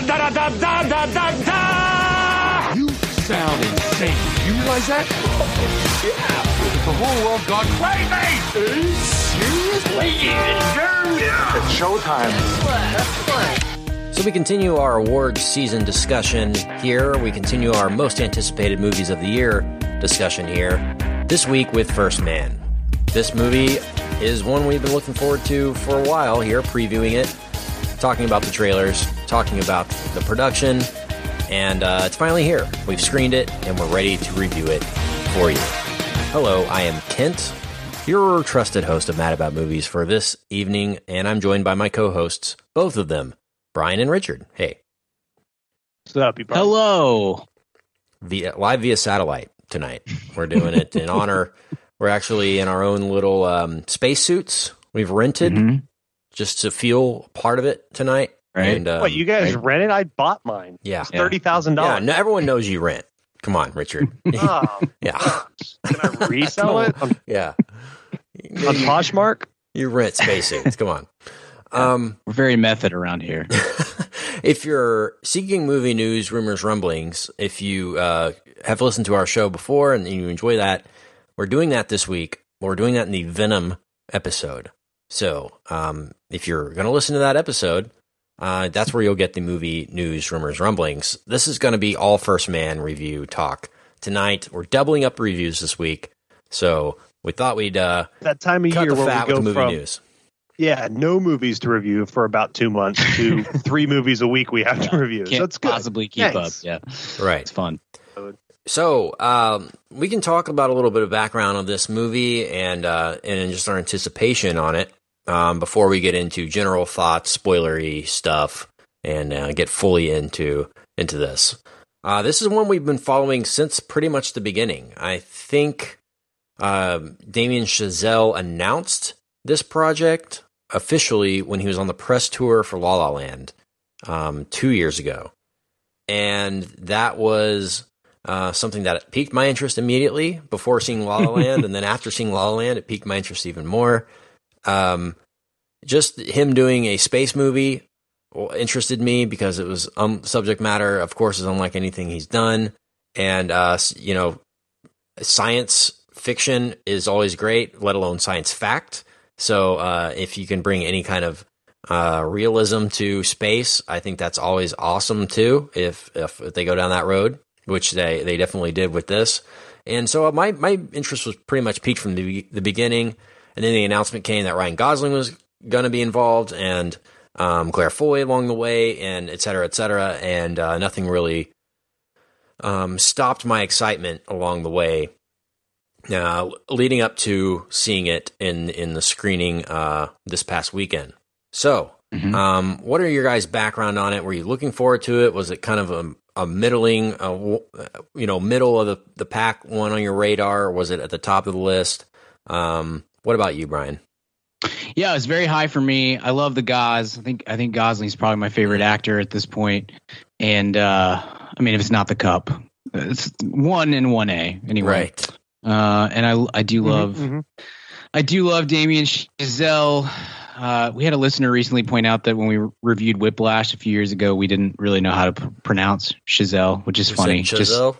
da da da da da da da. You sound insane. You realize that? yeah. The whole world gone crazy. Seriously? Yeah. It's showtime. So we continue our awards season discussion here. We continue our most anticipated movies of the year discussion here. This week with First Man. This movie is one we've been looking forward to for a while here, previewing it, talking about the trailers, talking about the production, and uh, it's finally here. We've screened it and we're ready to review it for you. Hello, I am Kent, your trusted host of Mad About Movies for this evening, and I'm joined by my co hosts, both of them, Brian and Richard. Hey. What's up, you Hello. Via, live via satellite tonight. We're doing it in honor. We're actually in our own little um, spacesuits we've rented Mm-hmm. Just to feel part of it tonight. Right. And, um, what you guys right. rented? I bought mine. Yeah. It's thirty thousand Yeah, dollars. no, everyone knows you rent. Come on, Richard. Oh, yeah. can I resell it on, Yeah. on Poshmark? You rent spacesuits. Come on. Um, We're very method around here. if you're seeking movie news, rumors, rumblings, if you uh, have listened to our show before and you enjoy that, we're doing that this week. We're doing that in the Venom episode. So um, if you're going to listen to that episode, uh, that's where you'll get the movie news, rumors, rumblings. This is going to be all First Man review talk tonight. We're doubling up reviews this week. So we thought we'd uh, That time of cut year the where fat we with go movie from news. yeah, no movies to review for about two months to three movies a week we have to review. Can't so it's good. possibly keep Thanks. up. Yeah, Right. it's fun. So um, we can talk about a little bit of background of this movie and uh, and just our anticipation on it um, before we get into general thoughts, spoilery stuff, and uh, get fully into into this. Uh, this is one we've been following since pretty much the beginning. I think um Damien Chazelle announced this project officially when he was on the press tour for La La Land um, two years ago, and that was uh, something that piqued my interest immediately before seeing La La Land, and then after seeing La La Land, it piqued my interest even more. Um, just him doing a space movie interested me because it was um, subject matter, of course, is unlike anything he's done, and uh, you know, science fiction is always great, let alone science fact. So uh, if you can bring any kind of uh, realism to space, I think that's always awesome too. If if, if they go down that road which they, they definitely did with this. And so my, my interest was pretty much peaked from the, the beginning. And then the announcement came that Ryan Gosling was going to be involved and um, Claire Foy along the way and et cetera, et cetera. And uh, nothing really um, stopped my excitement along the way. Uh, leading up to seeing it in in the screening uh, this past weekend. So, Mhm. um, what are your guys' background on it? Were you looking forward to it? Was it kind of a, a middling, w- you know, middle of the, the pack one on your radar? Or was it at the top of the list? Um, what about you, Brian? Yeah, it's very high for me. I love the Gos. I think I think Gosling's probably my favorite actor at this point. And uh, I mean, if it's not the Cup, it's one and one A anyway. Uh, and I I do love Mhm, mhm. I do love Damien Chazelle. Uh, we had a listener recently point out that when we re- reviewed Whiplash a few years ago, we didn't really know how to p- pronounce Chazelle, which is You funny. said Just- Chazelle?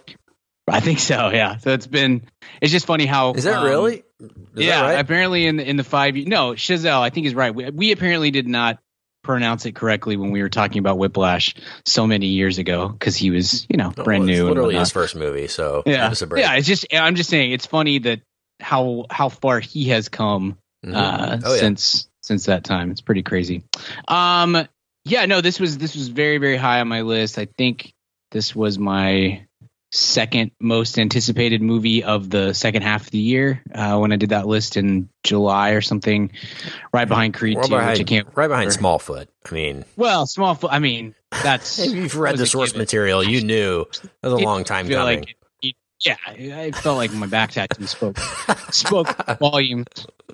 I think so. Yeah. So it's been it's just funny how Is that um, really? Is yeah. that right? Apparently in the, in the five no Chazelle I think is right. We, we apparently did not pronounce it correctly when we were talking about Whiplash so many years ago because he was you know brand well, it's new. literally his first movie, so yeah. give us a break. Yeah. It's just I'm just saying it's funny that how how far he has come Mhm. uh, Oh, yeah. since since that time. It's pretty crazy. Um, yeah, no, this was this was very very high on my list. I think this was my second most anticipated movie of the second half of the year uh, when I did that list in July or something, right behind Creed Right two, which I behind, can't. right behind remember. Smallfoot. I mean, Well, Smallfoot. I mean, that's if you've read the source material, you knew that was a long time coming. like it- yeah, I felt like my back tattoo spoke spoke volume.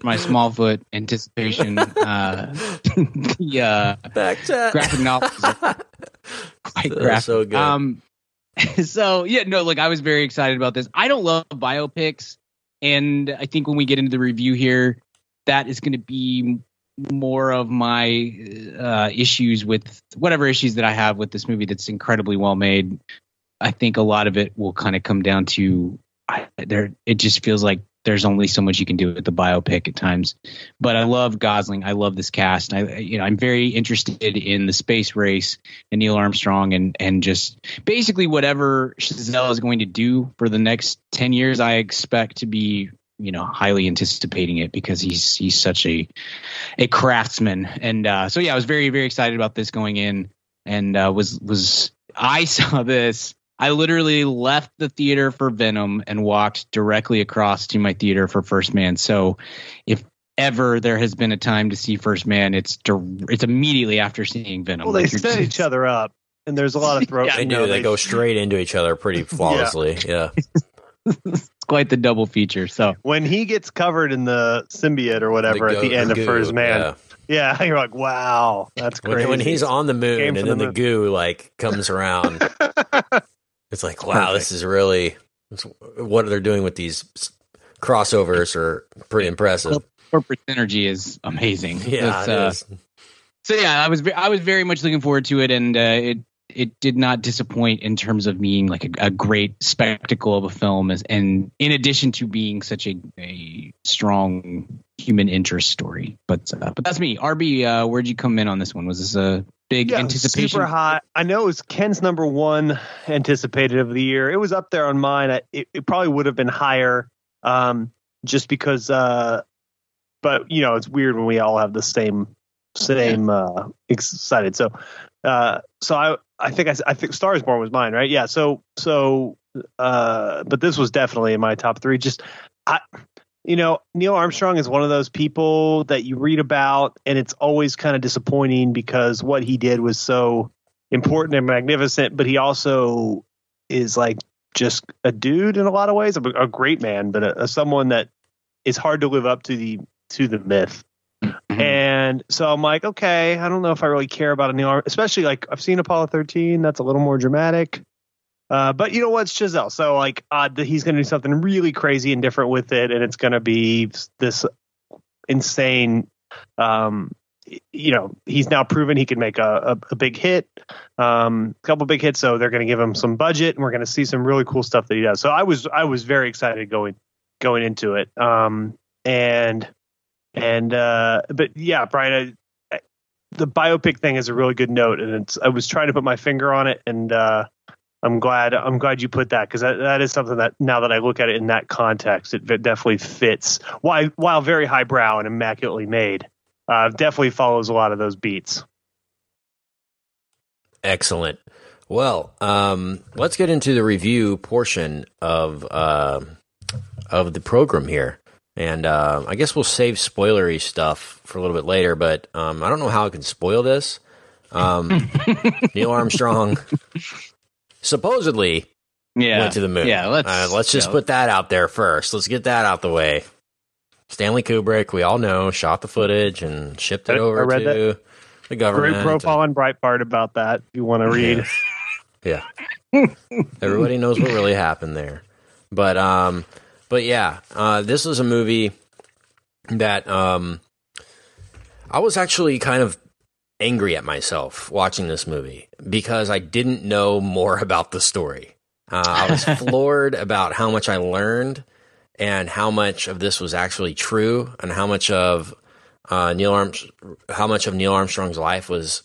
My Smallfoot anticipation. Uh, the uh, Back to graphic novels are quite So- graphic. so good. Um, so yeah, no, like I was very excited about this. I don't love biopics, and I think when we get into the review here, that is going to be more of my uh, issues with whatever issues that I have with this movie that's incredibly well made. I think a lot of it will kind of come down to I, there. It just feels like there's only so much you can do with the biopic at times. But I love Gosling. I love this cast. I you know I'm very interested in the space race and Neil Armstrong and and just basically whatever Chazelle is going to do for the next ten years. I expect to be you know highly anticipating it because he's he's such a a craftsman. And uh, so yeah, I was very very excited about this going in and uh, was was I saw this I literally left the theater for Venom and walked directly across to my theater for First Man. So if ever there has been a time to see First Man, it's it's immediately after seeing Venom. Well, they like set each other up, and there's a lot of throat. yeah, they do. They, they go straight into each other pretty flawlessly. yeah. yeah. it's quite the double feature. So when he gets covered in the symbiote or whatever the go- at the end of First Man, yeah. Yeah, you're like, wow, that's crazy. When, when he's on the moon and then the, the goo like comes around, It's like, wow, Perfect. this is really what they're doing with these crossovers are pretty impressive. Corporate synergy is amazing. Yeah, uh, so yeah, I was I was very much looking forward to it, and uh, it it did not disappoint in terms of being like a, a great spectacle of a film, as, and in addition to being such a, a strong human interest story. But uh, but that's me. RB, uh, where'd you come in on this one? Was this a big yeah, anticipation? Super high. I know it was Ken's number one anticipated of the year. It was up there on mine. It, it probably would have been higher, um, just because. Uh, but you know, it's weird when we all have the same same uh, excited. So, uh, so I I think I, I think Stars Born was mine, right? Yeah. So so, uh, but this was definitely in my top three. Just I you know, Neil Armstrong is one of those people that you read about, and it's always kind of disappointing because what he did was so important and magnificent, but he also is like just a dude in a lot of ways, a, a great man, but a, a, someone that is hard to live up to the to the myth. Mm-hmm. And so I'm like, okay, I don't know if I really care about a Neil, especially like I've seen Apollo 13. That's a little more dramatic. Uh, but you know what, it's Chazelle. So like, uh, he's going to do something really crazy and different with it, and it's going to be this insane. Um, you know, he's now proven he can make a, a, a big hit, um, a couple big hits. So they're going to give him some budget, and we're going to see some really cool stuff that he does. So I was I was very excited going going into it. Um, and and uh, but yeah, Brian, I, the biopic thing is a really good note, and it's I was trying to put my finger on it, and uh, I'm glad I'm glad you put that because that, that is something that now that I look at it in that context, it, it definitely fits. While while very highbrow and immaculately made, uh, definitely follows a lot of those beats. Excellent. Well, um, let's get into the review portion of uh, of the program here, and uh, I guess we'll save spoilery stuff for a little bit later. But um, I don't know how I can spoil this. Um, Neil Armstrong supposedly yeah. went to the moon. Yeah, let's uh, let's just put that out there first. Let's get that out the way. Stanley Kubrick, we all know, shot the footage and shipped it I, over I to that. the government. Great profile on Breitbart about that. If you want to read, yeah, yeah. everybody knows what really happened there. But um, but yeah, uh, this was a movie that um, I was actually kind of angry at myself watching this movie because I didn't know more about the story. Uh, I was floored about how much I learned and how much of this was actually true and how much of uh, Neil Arms how much of Neil Armstrong's life was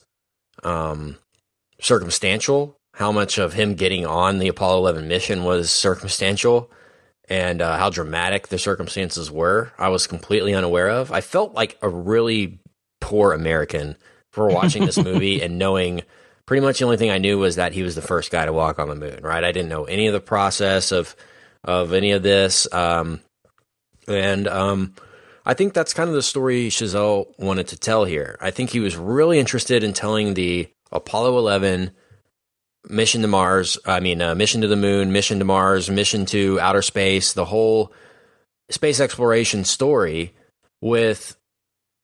um, circumstantial, how much of him getting on the Apollo 11 mission was circumstantial, and uh, how dramatic the circumstances were. I was completely unaware of. I felt like a really poor American for watching this movie and knowing pretty much the only thing I knew was that he was the first guy to walk on the moon. Right? I didn't know any of the process of of any of this, um, and um, I think that's kind of the story Chazelle wanted to tell here. I think he was really interested in telling the Apollo 11 mission to Mars. I mean, uh, mission to the moon, mission to Mars, mission to outer space. The whole space exploration story with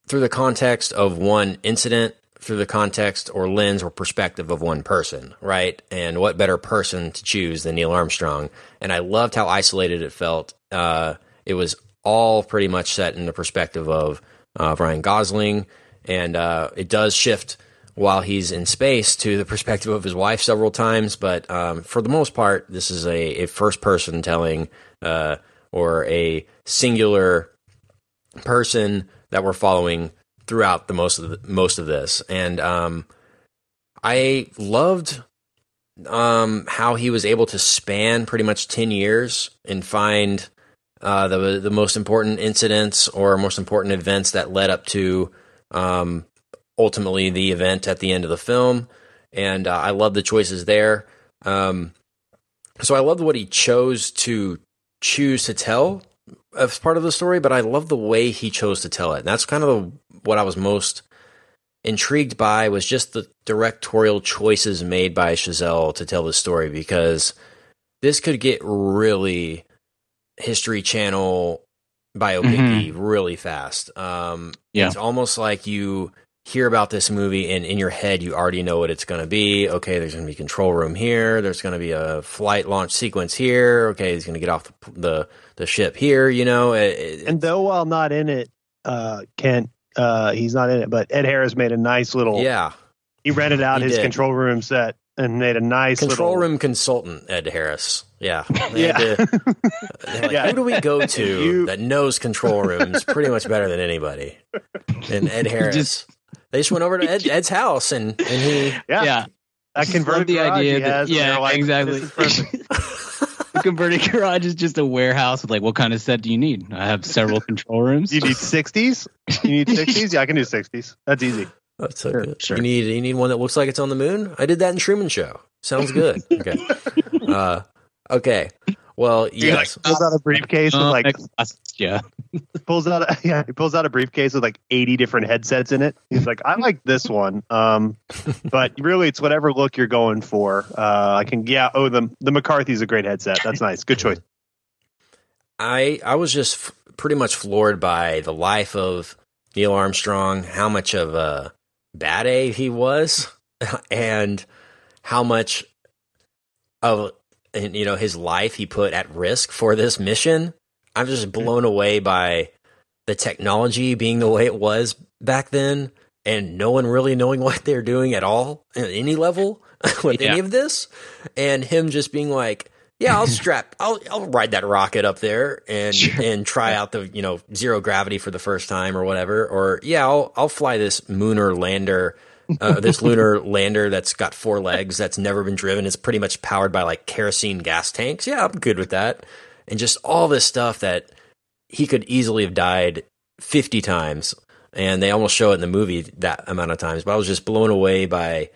through the context of one incident through the context or lens or perspective of one person, right? And what better person to choose than Neil Armstrong? And I loved how isolated it felt. Uh, it was all pretty much set in the perspective of uh, Ryan Gosling and uh, it does shift while he's in space to the perspective of his wife several times. But um, for the most part, this is a, a first person telling uh, or a singular person that we're following throughout the most of the, most of this, and um, I loved um, how he was able to span pretty much ten years and find uh, the the most important incidents or most important events that led up to um, ultimately the event at the end of the film, and uh, I love the choices there. Um, so I loved what he chose to choose to tell as part of the story, but I love the way he chose to tell it. And that's kind of what I was most intrigued by was just the directorial choices made by Chazelle to tell the story because this could get really History Channel biopic mm-hmm. really fast. Um, yeah. It's almost like you hear about this movie and in your head you already know what it's going to be. Okay, there's going to be control room here. There's going to be a flight launch sequence here. Okay, he's going to get off the, the, the ship here. You know, it, and though while not in it, uh, Kent, uh, he's not in it, but Ed Harris made a nice little yeah. He rented out he his did. control room set and made a nice little control little... room consultant Ed Harris. Yeah, yeah. To, like, yeah. Who do we go to you... that knows control rooms pretty much better than anybody? And Ed Harris. Just, they just went over to Ed, Ed's house and and he yeah. yeah. I converted the idea that, yeah like, exactly. the converted garage is just a warehouse with like what kind of set do you need? I have several control rooms. You need sixties? You need sixties? Yeah, I can do sixties. That's easy. That's so sure, good. Sure. You need you need one that looks like it's on the moon. I did that in Truman Show. Sounds good. Okay. Uh, okay. Well, yes. Like, pulls out a briefcase with uh, like yeah. pulls out a, yeah he pulls out a briefcase with like eighty different headsets in it. He's like, I like this one, um, but really it's whatever look you're going for. Uh, I can yeah. Oh, the the McCarthy's a great headset. That's nice. Good choice. I I was just f- pretty much floored by the life of Neil Armstrong, how much of a bad A he was, and how much of you know his life he put at risk for this mission. I'm just mm-hmm. blown away by the technology being the way it was back then, and no one really knowing what they're doing at all at any level with yeah. any of this, and him just being like, "Yeah, I'll strap, I'll I'll ride that rocket up there and sure. and try out the you know zero gravity for the first time or whatever, or yeah, I'll I'll fly this Mooner lander." Uh, this lunar lander that's got four legs that's never been driven is pretty much powered by like kerosene gas tanks. Yeah, I'm good with that. And just all this stuff that he could easily have died 50 times. And they almost show it in the movie that amount of times. But I was just blown away by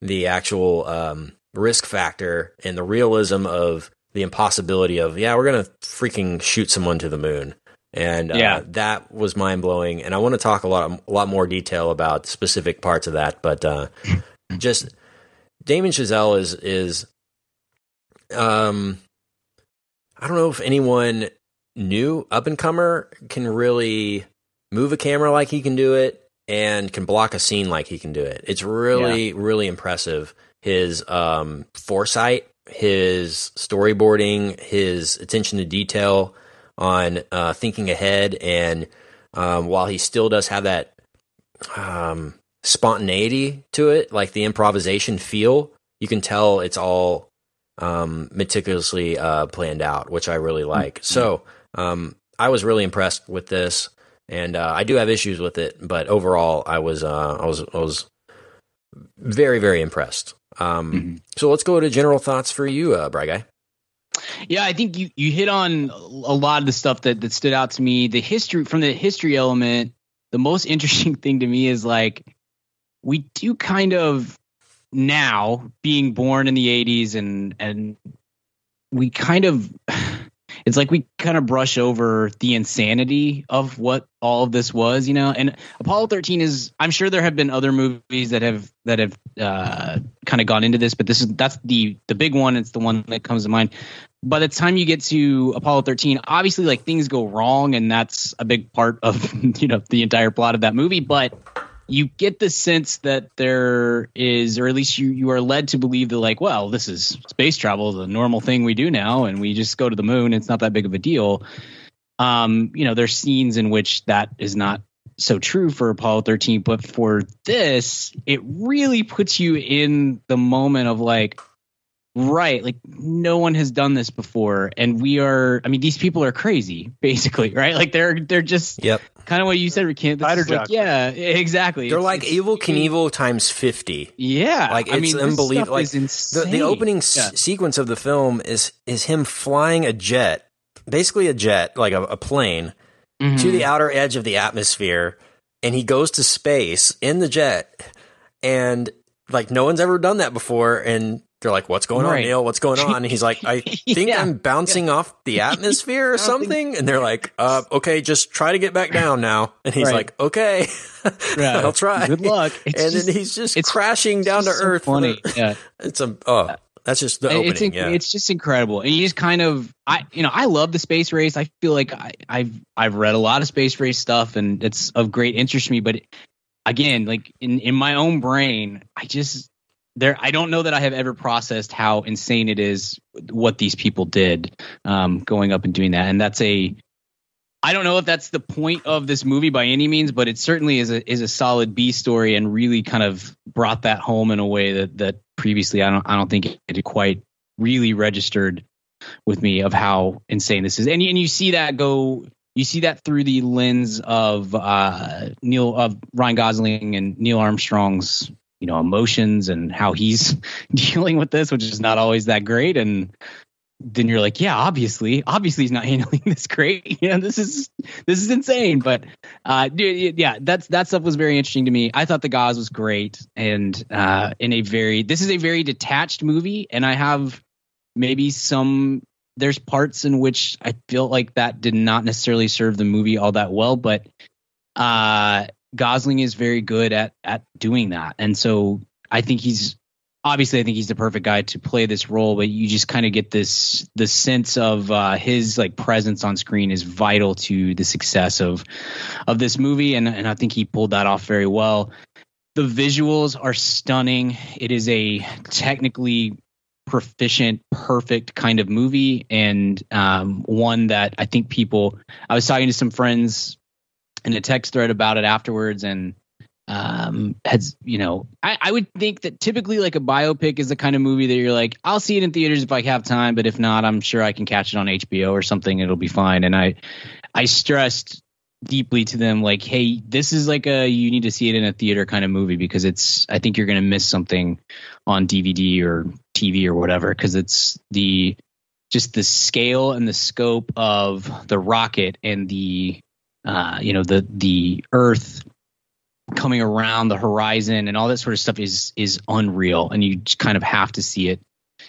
the actual um, risk factor and the realism of the impossibility of, yeah, we're going to freaking shoot someone to the moon and uh, yeah. that was mind blowing. And I want to talk a lot, a lot more detail about specific parts of that, but uh, just Damien Chazelle is is, um, I don't know if anyone new up and comer can really move a camera like he can do it and can block a scene like he can do it. It's really, yeah. really impressive. His um, foresight, his storyboarding, his attention to detail on uh, thinking ahead, and um, while he still does have that um, spontaneity to it, like the improvisation feel, you can tell it's all um, meticulously uh, planned out, which I really like. Mm-hmm. So um, I was really impressed with this, and uh, I do have issues with it, but overall, I was uh, I was I was very very impressed. Um, mm-hmm. So let's go to general thoughts for you, uh, Bry Guy. Yeah, I think you you hit on a lot of the stuff that that stood out to me. The history from the history element, the most interesting thing to me is like we do kind of now being born in the 80s and and we kind of it's like we kind of brush over the insanity of what all of this was, you know. And Apollo 13 is I'm sure there have been other movies that have that have uh, kind of gone into this, but this is that's the the big one. It's the one that comes to mind. By the time you get to Apollo 13, obviously like things go wrong, and that's a big part of you know the entire plot of that movie. But you get the sense that there is, or at least you you are led to believe that like, well, this is space travel, the normal thing we do now, and we just go to the moon. It's not that big of a deal. Um, you know, there's scenes in which that is not so true for Apollo 13, but for this, it really puts you in the moment of like, right, like no one has done this before, and we are. I mean, these people are crazy, basically, right? Like they're they're just Yep. kind of what you said, Rick. Spider Like, yeah, exactly. They're It's- like it's Evel freaking- Knievel times 50. Yeah, Like I mean, unbelievable. stuff Like is the, insane. the opening s- sequence of the film is is him flying a jet, basically a jet, like a, a plane, to Mhm. the outer edge of the atmosphere, and he goes to space in the jet, and like no one's ever done that before, and they're like, "What's going on, Neil? What's going on?" And he's like, "I think Yeah. I'm bouncing off the atmosphere or something," and they're like, uh, "Okay, just try to get back down now," and he's Right. like, "Okay, Yeah. I'll try." Good luck. It's and just- then he's just crashing down to so earth. Funny, the- yeah. it's a oh, that's just the opening. it's inc- yeah, it's just incredible, and you just kind of I you know I love the space race. I feel like I, I've I've read a lot of space race stuff, and it's of great interest to me. But again, like in in my own brain, I just there I don't know that I have ever processed how insane it is what these people did um, going up and doing that, and that's a I don't know if that's the point of this movie by any means, but it certainly is a is a solid B story and really kind of brought that home in a way that that previously I don't I don't think it quite really registered with me of how insane this is. And and you see that go you see that through the lens of uh Neil of Ryan Gosling and Neil Armstrong's you know emotions and how he's dealing with this which is not always that great and then you're like, yeah, obviously, obviously he's not handling this great. You know, this is this is insane. But uh, yeah, that's that stuff was very interesting to me. I thought the Gos was great, and uh, in a very this is a very detached movie, and I have maybe some there's parts in which I feel like that did not necessarily serve the movie all that well, but uh, Gosling is very good at at doing that, and so I think he's obviously I think he's the perfect guy to play this role, but you just kind of get this the sense of uh, his like presence on screen is vital to the success of of this movie, and and I think he pulled that off very well. The visuals are stunning. It is a technically proficient, perfect kind of movie, and um, one that I think people. I was talking to some friends in a text thread about it afterwards, and um has you know I, I would think that typically like a biopic is the kind of movie that you're like i'll see it in theaters if i have time but if not i'm sure i can catch it on hbo or something. It'll be fine. And i i stressed deeply to them like hey this is like a you need to see it in a theater kind of movie because it's i think you're going to miss something on dvd or tv or whatever because it's the just the scale and the scope of the rocket and the uh you know the the earth coming around the horizon and all that sort of stuff is is unreal. And you kind of have to see it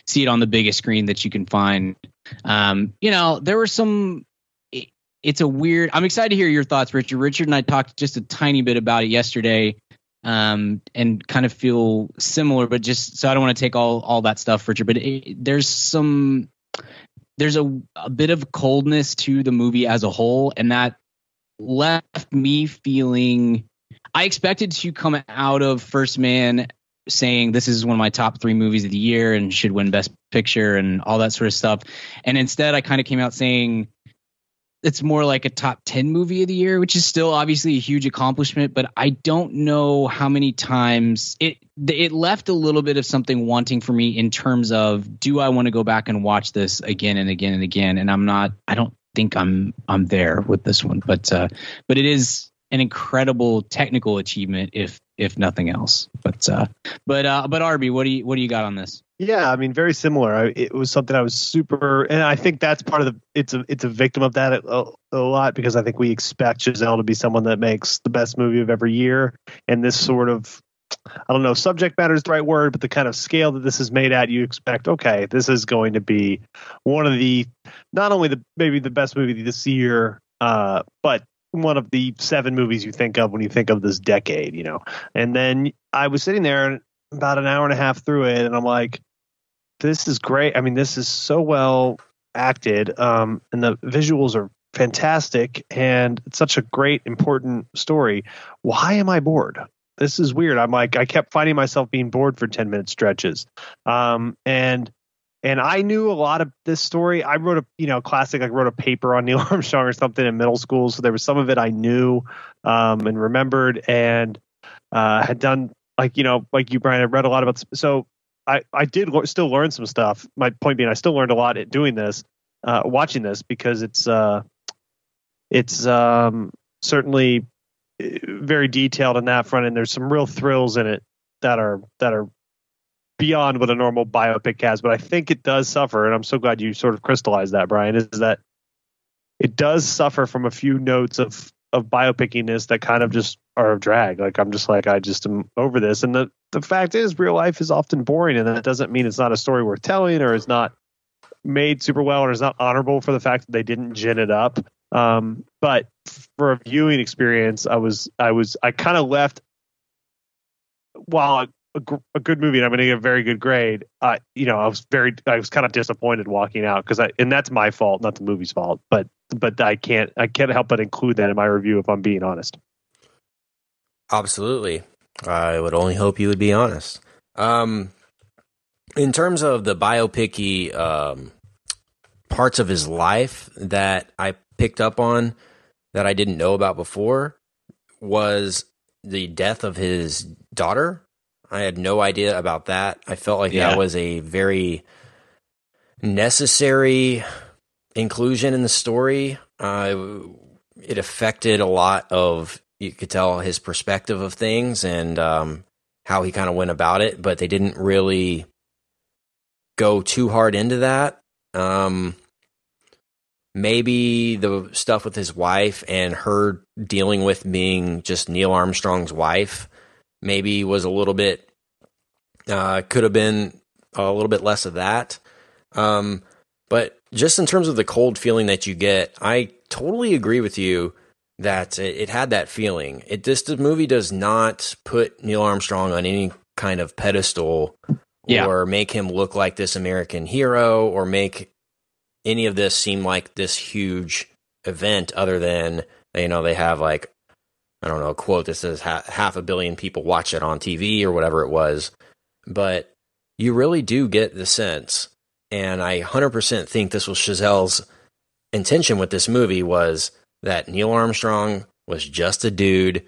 see it on the biggest screen that you can find. Um you know there were some it, it's a weird i'm excited to hear your thoughts richard. Richard and i talked just a tiny bit about it yesterday um and kind of feel similar but just so i don't want to take all all that stuff richard but it, there's some there's a, a bit of coldness to the movie as a whole and that left me feeling I expected to come out of First Man saying this is one of my top three movies of the year and should win Best Picture and all that sort of stuff. And instead, I kind of came out saying it's more like a top 10 movie of the year, which is still obviously a huge accomplishment. But I don't know how many times it it left a little bit of something wanting for me in terms of do I want to go back and watch this again and again and again? And I'm not. I don't think I'm I'm there with this one. But uh, but it is an incredible technical achievement if if nothing else. But uh, but uh, but Arby, what do you what do you got on this? Yeah, I mean, very similar. I, it was something I was super, and I think that's part of the. It's a it's a victim of that a, a lot because I think we expect Chazelle to be someone that makes the best movie of every year, and this sort of, I don't know, subject matter is the right word, but the kind of scale that this is made at, you expect, okay, this is going to be one of the, not only the maybe the best movie this year, uh, but one of the seven movies you think of when you think of this decade, you know. And then I was sitting there about an hour and a half through it, and I'm like this is great. I mean, this is so well acted, um, and the visuals are fantastic, and it's such a great, important story. Why am I bored? This is weird. I'm like, I kept finding myself being bored for 10 minute stretches. Um, and and I knew a lot of this story. I wrote a you know classic like wrote a paper on Neil Armstrong or something in middle school, so there was some of it I knew um, and remembered, and uh, had done like you know like you Brian. I read a lot about so I I did lo- still learn some stuff. My point being, I still learned a lot at doing this, uh, watching this because it's uh it's um certainly very detailed in that front, and there's some real thrills in it that are that are beyond what a normal biopic has. But I think it does suffer, and I'm so glad you sort of crystallized that, Brian. Is that it does suffer from a few notes of of biopickiness that kind of just are a drag. Like I'm just like I just am over this, and the the fact is, real life is often boring, and that doesn't mean it's not a story worth telling or it's not made super well or is not honorable for the fact that they didn't gin it up. Um, but for a viewing experience, I was I was I kind of left while a, a, good movie and I'm going to get a very good grade. Uh, you know, I was very I was kind of disappointed walking out because I and that's my fault, not the movie's fault. But but I can't I can't help but include that in my review if I'm being honest. Absolutely, I would only hope you would be honest. Um, in terms of the biopicy um, parts of his life that I picked up on that I didn't know about before was the death of his daughter. I had no idea about that. I felt like yeah. that was a very necessary inclusion in the story. Uh, it affected a lot of you could tell his perspective of things and um, how he kind of went about it, but they didn't really go too hard into that. Um, maybe the stuff with his wife and her dealing with being just Neil Armstrong's wife maybe was a little bit uh, could have been a little bit less of that. Um, but just in terms of the cold feeling that you get, I totally agree with you that it, it had that feeling. It this the movie does not put Neil Armstrong on any kind of pedestal yeah. or make him look like this American hero or make any of this seem like this huge event other than you know they have like I don't know a quote that says half a billion people watch it on TV or whatever it was, but you really do get the sense, and I 100% think this was Chazelle's intention with this movie was that Neil Armstrong was just a dude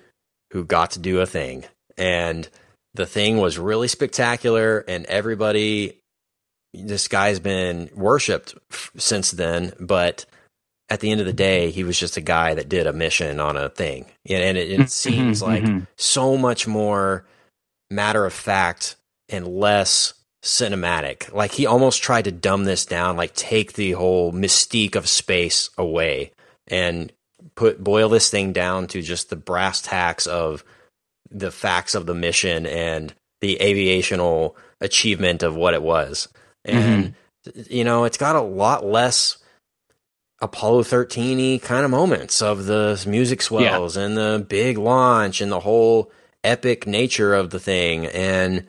who got to do a thing, and the thing was really spectacular, and everybody this guy's been worshipped since then, but at the end of the day, he was just a guy that did a mission on a thing. And it, it mm-hmm, seems mm-hmm. like mm-hmm. so much more matter of fact and less cinematic. Like he almost tried to dumb this down, like take the whole mystique of space away and put boil this thing down to just the brass tacks of the facts of the mission and the aviational achievement of what it was and mm-hmm. you know it's got a lot less Apollo 13 kind of moments of the music swells yeah. and the big launch and the whole epic nature of the thing and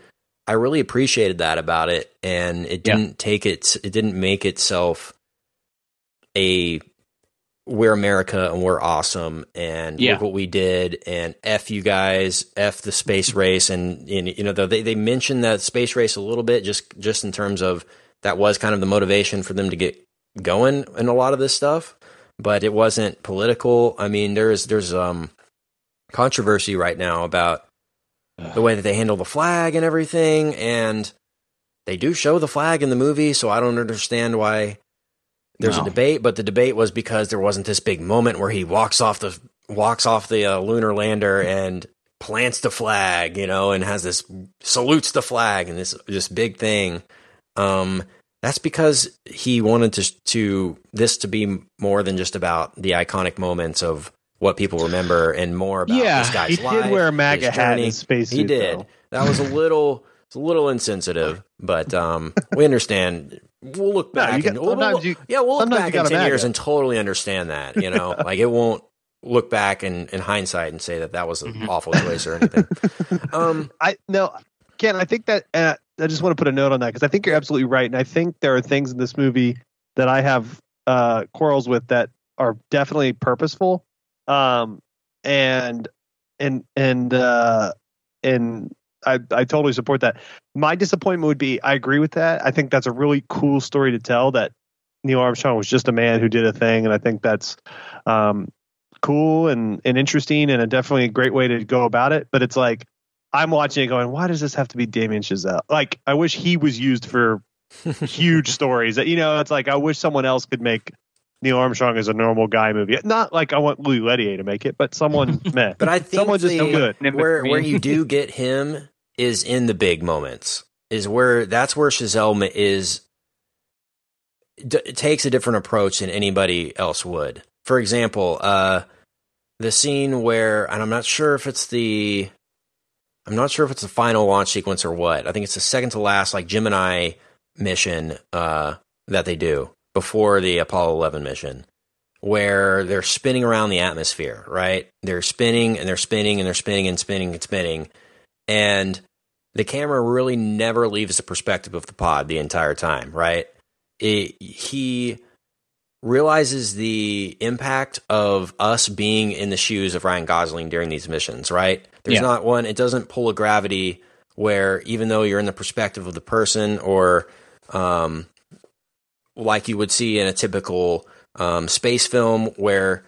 I really appreciated that about it and it didn't yeah. take it it didn't make itself a we're America and we're awesome and yeah. look what we did and F you guys, F the space race and, and you know they they mentioned that space race a little bit just just in terms of that was kind of the motivation for them to get going in a lot of this stuff, but it wasn't political. I mean, there's there's um controversy right now about the way that they handle the flag and everything and they do show the flag in the movie, so I don't understand why there's no. a debate, but the debate was because there wasn't this big moment where he walks off the walks off the uh, lunar lander and plants the flag, you know, and has this salutes the flag and this this big thing. Um, that's because he wanted to to this to be more than just about the iconic moments of what people remember and more about yeah, this guy's he life. did wear a MAGA hat in space. He did. Though. That was a little. It's a little insensitive, but um, we understand we'll look back. No, and, we'll, we'll, you, yeah, we'll look back in ten years and totally understand that. You know, like it won't look back in, in hindsight and say that that was an mm-hmm. awful choice or anything. Um, I no, Ken. I think that uh, I just want to put a note on that because I think you're absolutely right, and I think there are things in this movie that I have uh, quarrels with that are definitely purposeful, um, and and and uh, and I, I totally support that. My disappointment would be I agree with that. I think that's a really cool story to tell that Neil Armstrong was just a man who did a thing, and I think that's um, cool and, and interesting and a definitely a great way to go about it. But it's like I'm watching it going, why does this have to be Damien Chazelle? Like I wish he was used for huge stories. That you know, it's like I wish someone else could make Neil Armstrong as a normal guy movie. Not like I want Louis Leterrier to make it, but someone meh. But I think someone just the- so good. where where you do get him is in the big moments. Is where that's where Chazelle is d- takes a different approach than anybody else would. For example, uh, the scene where, and I'm not sure if it's the, I'm not sure if it's the final launch sequence or what. I think it's the second to last, like Gemini mission uh, that they do before the Apollo 11 mission, where they're spinning around the atmosphere. Right? They're spinning and they're spinning and they're spinning and spinning and spinning, and the camera really never leaves the perspective of the pod the entire time. Right? It, he realizes the impact of us being in the shoes of Ryan Gosling during these missions, right? There's Yeah. not one, it doesn't pull a gravity where even though you're in the perspective of the person or um, like you would see in a typical um, space film where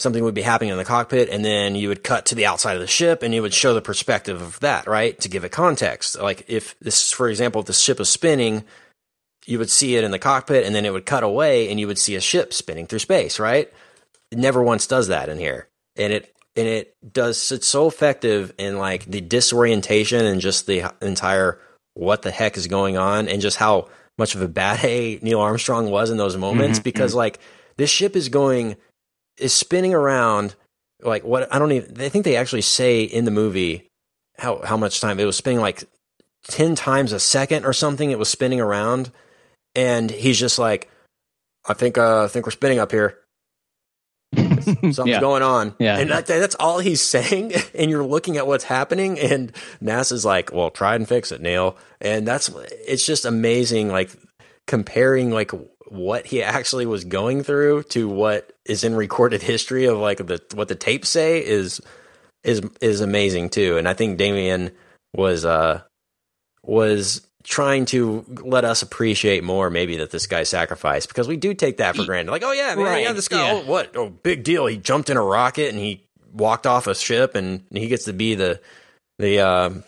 something would be happening in the cockpit and then you would cut to the outside of the ship and you would show the perspective of that, right? To give it context. Like if this, for example, if the ship is spinning, you would see it in the cockpit and then it would cut away and you would see a ship spinning through space, right? It never once does that in here. And it and it does it's so effective in like the disorientation and just the entire what the heck is going on and just how much of a bad hey Neil Armstrong was in those moments mm-hmm. because mm-hmm. like this ship is going is spinning around like what I don't even I think they actually say in the movie how how much time it was spinning like 10 times a second or something it was spinning around and he's just like I think uh I think we're spinning up here something's Yeah. going on Yeah. and that, that's all he's saying and you're looking at what's happening and NASA's like well try and fix it Neil and that's it's just amazing like comparing like what he actually was going through to what is in recorded history of like the what the tapes say is is is amazing too and I think Damien was uh was trying to let us appreciate more maybe that this guy sacrificed because we do take that for granted like oh yeah man Right, yeah this guy yeah. oh what oh big deal he jumped in a rocket and he walked off a ship and he gets to be the the um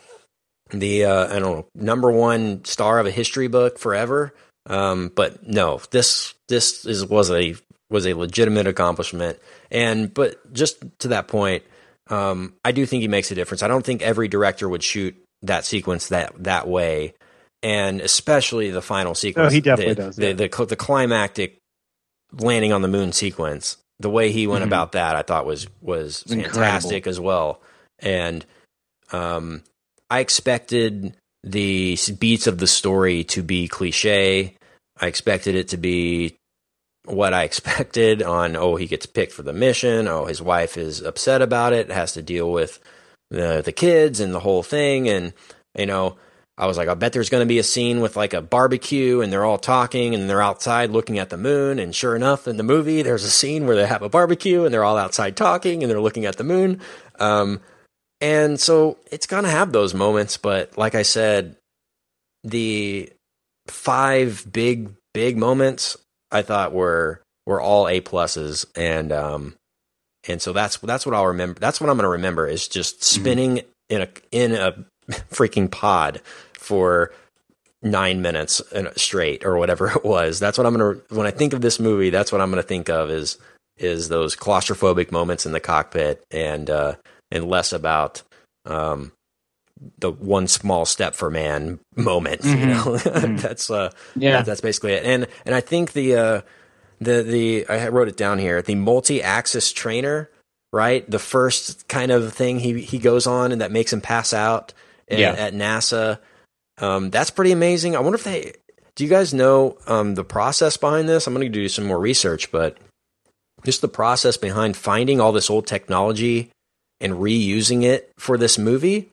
the uh, I don't know number one star of a history book forever. Um, but no, this this is was a was a legitimate accomplishment. And but just to that point, um, I do think he makes a difference. I don't think every director would shoot that sequence that that way, and especially the final sequence. Oh, he definitely the, does, The, yeah. the the climactic landing on the moon sequence. The way he went Mhm. about that, I thought was was Incredible. fantastic as well. And um, I expected the beats of the story to be cliche. I expected it to be what I expected on, oh, he gets picked for the mission. Oh, his wife is upset about it, has to deal with the, the kids and the whole thing. And, you know, I was like, I bet there's going to be a scene with like a barbecue and they're all talking and they're outside looking at the moon. And sure enough, in the movie, there's a scene where they have a barbecue and they're all outside talking and they're looking at the moon. Um, and so it's going to have those moments. But like I said, the five big, big moments I thought were, were all A pluses. And, um, and so that's, that's what I'll remember. That's what I'm going to remember is just spinning in a, in a freaking pod for nine minutes straight or whatever it was. That's what I'm gonna when I think of this movie. That's what I'm gonna think of is is those claustrophobic moments in the cockpit and uh, and less about um, the one small step for man moment. You Mhm. know, that's uh, Yeah. that- that's basically it. And and I think the uh, the the I wrote it down here. The multi-axis trainer, right? The first kind of thing he he goes on and that makes him pass out at, Yeah. at NASA. Um, that's pretty amazing. I wonder if they do. You guys know um, the process behind this? I'm going to do some more research, but just the process behind finding all this old technology and reusing it for this movie.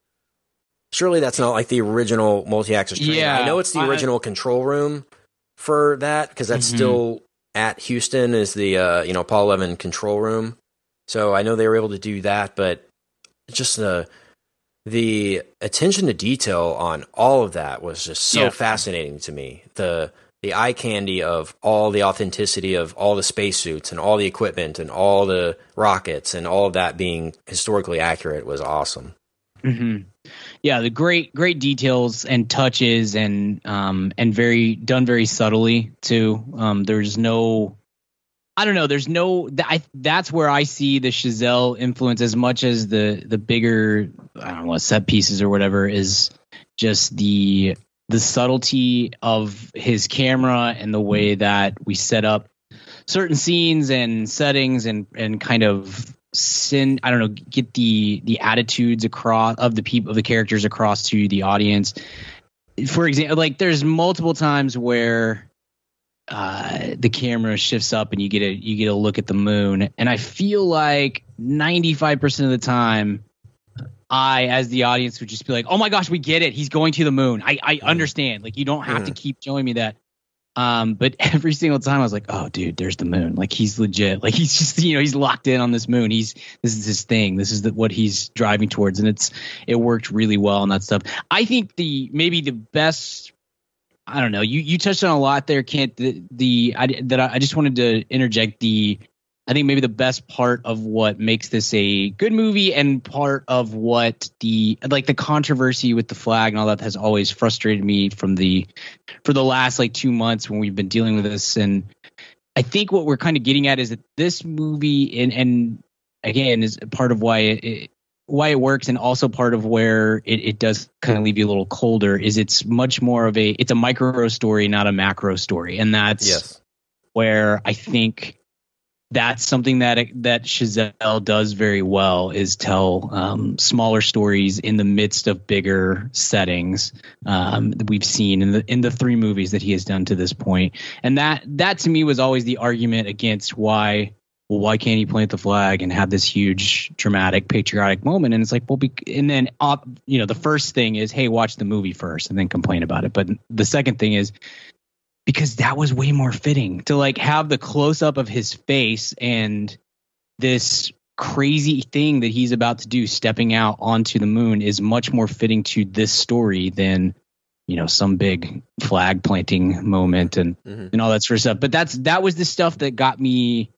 Surely that's not like the original multi-axis trainer. Yeah, I know it's the I- original control room for that because that's Mhm. still at Houston is the uh, you know Apollo 11 control room. So I know they were able to do that, but just the the attention to detail on all of that was just so Yeah. fascinating to me. The the eye candy of all the authenticity of all the spacesuits and all the equipment and all the rockets and all of that being historically accurate was awesome. hmm Yeah, the great great details and touches and um and very done very subtly too. Um, there's no, I don't know. There's no. I that's where I see the Chazelle influence as much as the the bigger I don't know set pieces or whatever is just the the subtlety of his camera and the way that we set up certain scenes and settings and and kind of sin i don't know get the the attitudes across of the people of the characters across to the audience. For example like there's multiple times where uh the camera shifts up and you get a you get a look at the moon. And i feel like 95% of the time I, as the audience, would just be like, "Oh my gosh, we get it. He's going to the moon. I, I understand. Like, you don't have to keep showing me that." Um, but every single time, I was like, "Oh, dude, there's the moon. Like, he's legit. Like, he's just, you know, he's locked in on this moon. He's this is his thing. This is the, what he's driving towards, and it's it worked really well on that stuff. I think the maybe the best. I don't know. You you touched on a lot there, Kent. The, the I, that I, I just wanted to interject the I think maybe the best part of what makes this a good movie and part of what the like the controversy with the flag and all that has always frustrated me from the for the last like two months when we've been dealing with this and I think what we're kind of getting at is that this movie and and again is part of why it, why it works and also part of where it, it does kind of leave you a little colder is it's much more of a it's a micro story not a macro story and that's Yes. where I think that's something that that Chazelle does very well is tell um, smaller stories in the midst of bigger settings um, that we've seen in the in the three movies that he has done to this point. And that that to me was always the argument against why well, why can't he plant the flag and have this huge dramatic patriotic moment? And it's like, well, bec- and then you know, the first thing is, hey, watch the movie first and then complain about it. But the second thing is because that was way more fitting to like have the close up of his face and this crazy thing that he's about to do stepping out onto the moon is much more fitting to this story than you know some big flag planting moment and Mhm. and all that sort of stuff but that's that was the stuff that got me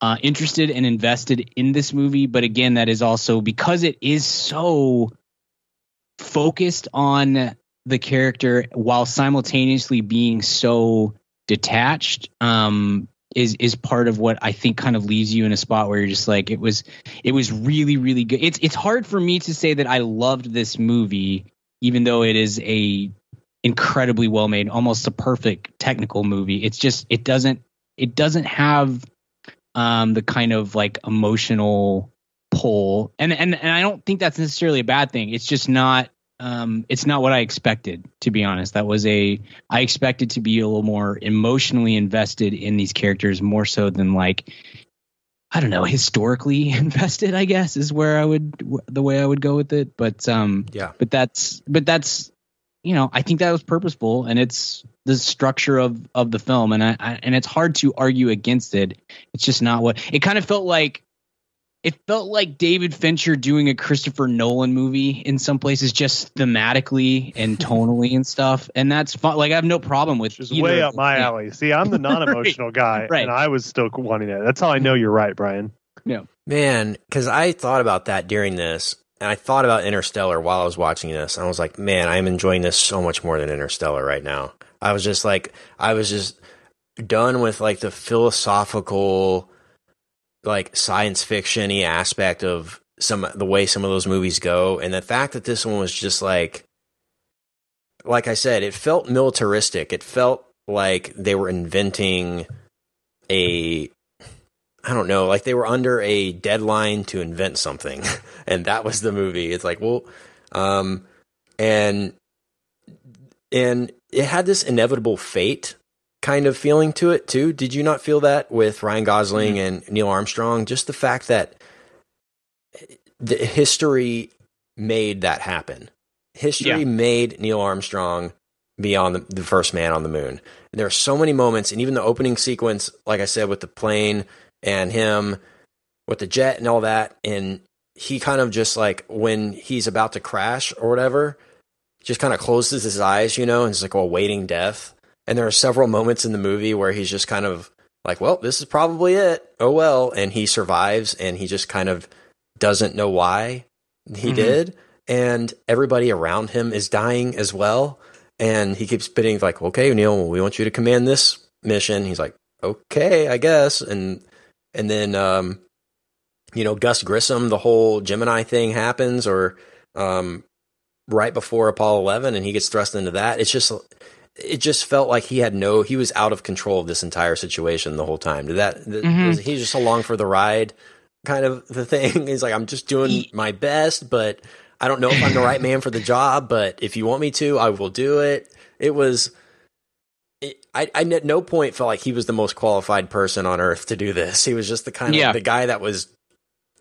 uh, interested and invested in this movie but again that is also because it is so focused on the character while simultaneously being so detached um is is part of what I think kind of leaves you in a spot where you're just like it was it was really really good. It's it's hard for me to say that I loved this movie even though it is a incredibly well made almost a perfect technical movie. It's just it doesn't it doesn't have um the kind of like emotional pull and and and I don't think that's necessarily a bad thing. It's just not um it's not what I expected to be honest. That was a I expected to be a little more emotionally invested in these characters more so than like I don't know, historically invested, I guess is where I would the way I would go with it, but um Yeah. but that's but that's you know, I think that was purposeful and it's the structure of of the film and I, I and it's hard to argue against it. It's just not what it kind of felt like it felt like David Fincher doing a Christopher Nolan movie in some places, just thematically and tonally and stuff. And that's fun. Like I have no problem with Which is way up my those alley. See, I'm the non-emotional guy, Right. and I was still wanting it. That's how I know you're right, Brian. Yeah, man, because I thought about that during this, and I thought about Interstellar while I was watching this, and I was like, man, I'm enjoying this so much more than Interstellar right now. I was just like, I was just done with like the philosophical, like science fiction-y aspect of some the way some of those movies go, and the fact that this one was just like, like I said, it felt militaristic. It felt like they were inventing a I don't know, like they were under a deadline to invent something, and that was the movie. It's like, well, um, and and it had this inevitable fate kind of feeling to it too. Did you not feel that with Ryan Gosling mm-hmm. and Neil Armstrong? Just the fact that eh, the history made that happen. History Yeah. made Neil Armstrong be on the, the first man on the moon. And there are so many moments, and even the opening sequence, like I said, with the plane and him with the jet and all that, and he kind of just like when he's about to crash or whatever, just kind of closes his eyes, you know, and it's like awaiting death. And there are several moments in the movie where he's just kind of like, well, this is probably it. Oh well, and he survives, and he just kind of doesn't know why he Mhm. did, and everybody around him is dying as well. And he keeps spitting like, "Okay, Neil, we want you to command this mission." He's like, "Okay, I guess." And and then um, you know, Gus Grissom, the whole Gemini thing happens, or um, right before Apollo 11, and he gets thrust into that. It's just it just felt like he had no he was out of control of this entire situation the whole time. Did that? th- Mhm. was he just along for the ride? Kind of the thing. He's like, I'm just doing He- my best, but I don't know if I'm the right man for the job. But if you want me to, I will do it. It was. It, I, I at no point felt like he was the most qualified person on earth to do this. He was just the kind of Yeah. the guy that was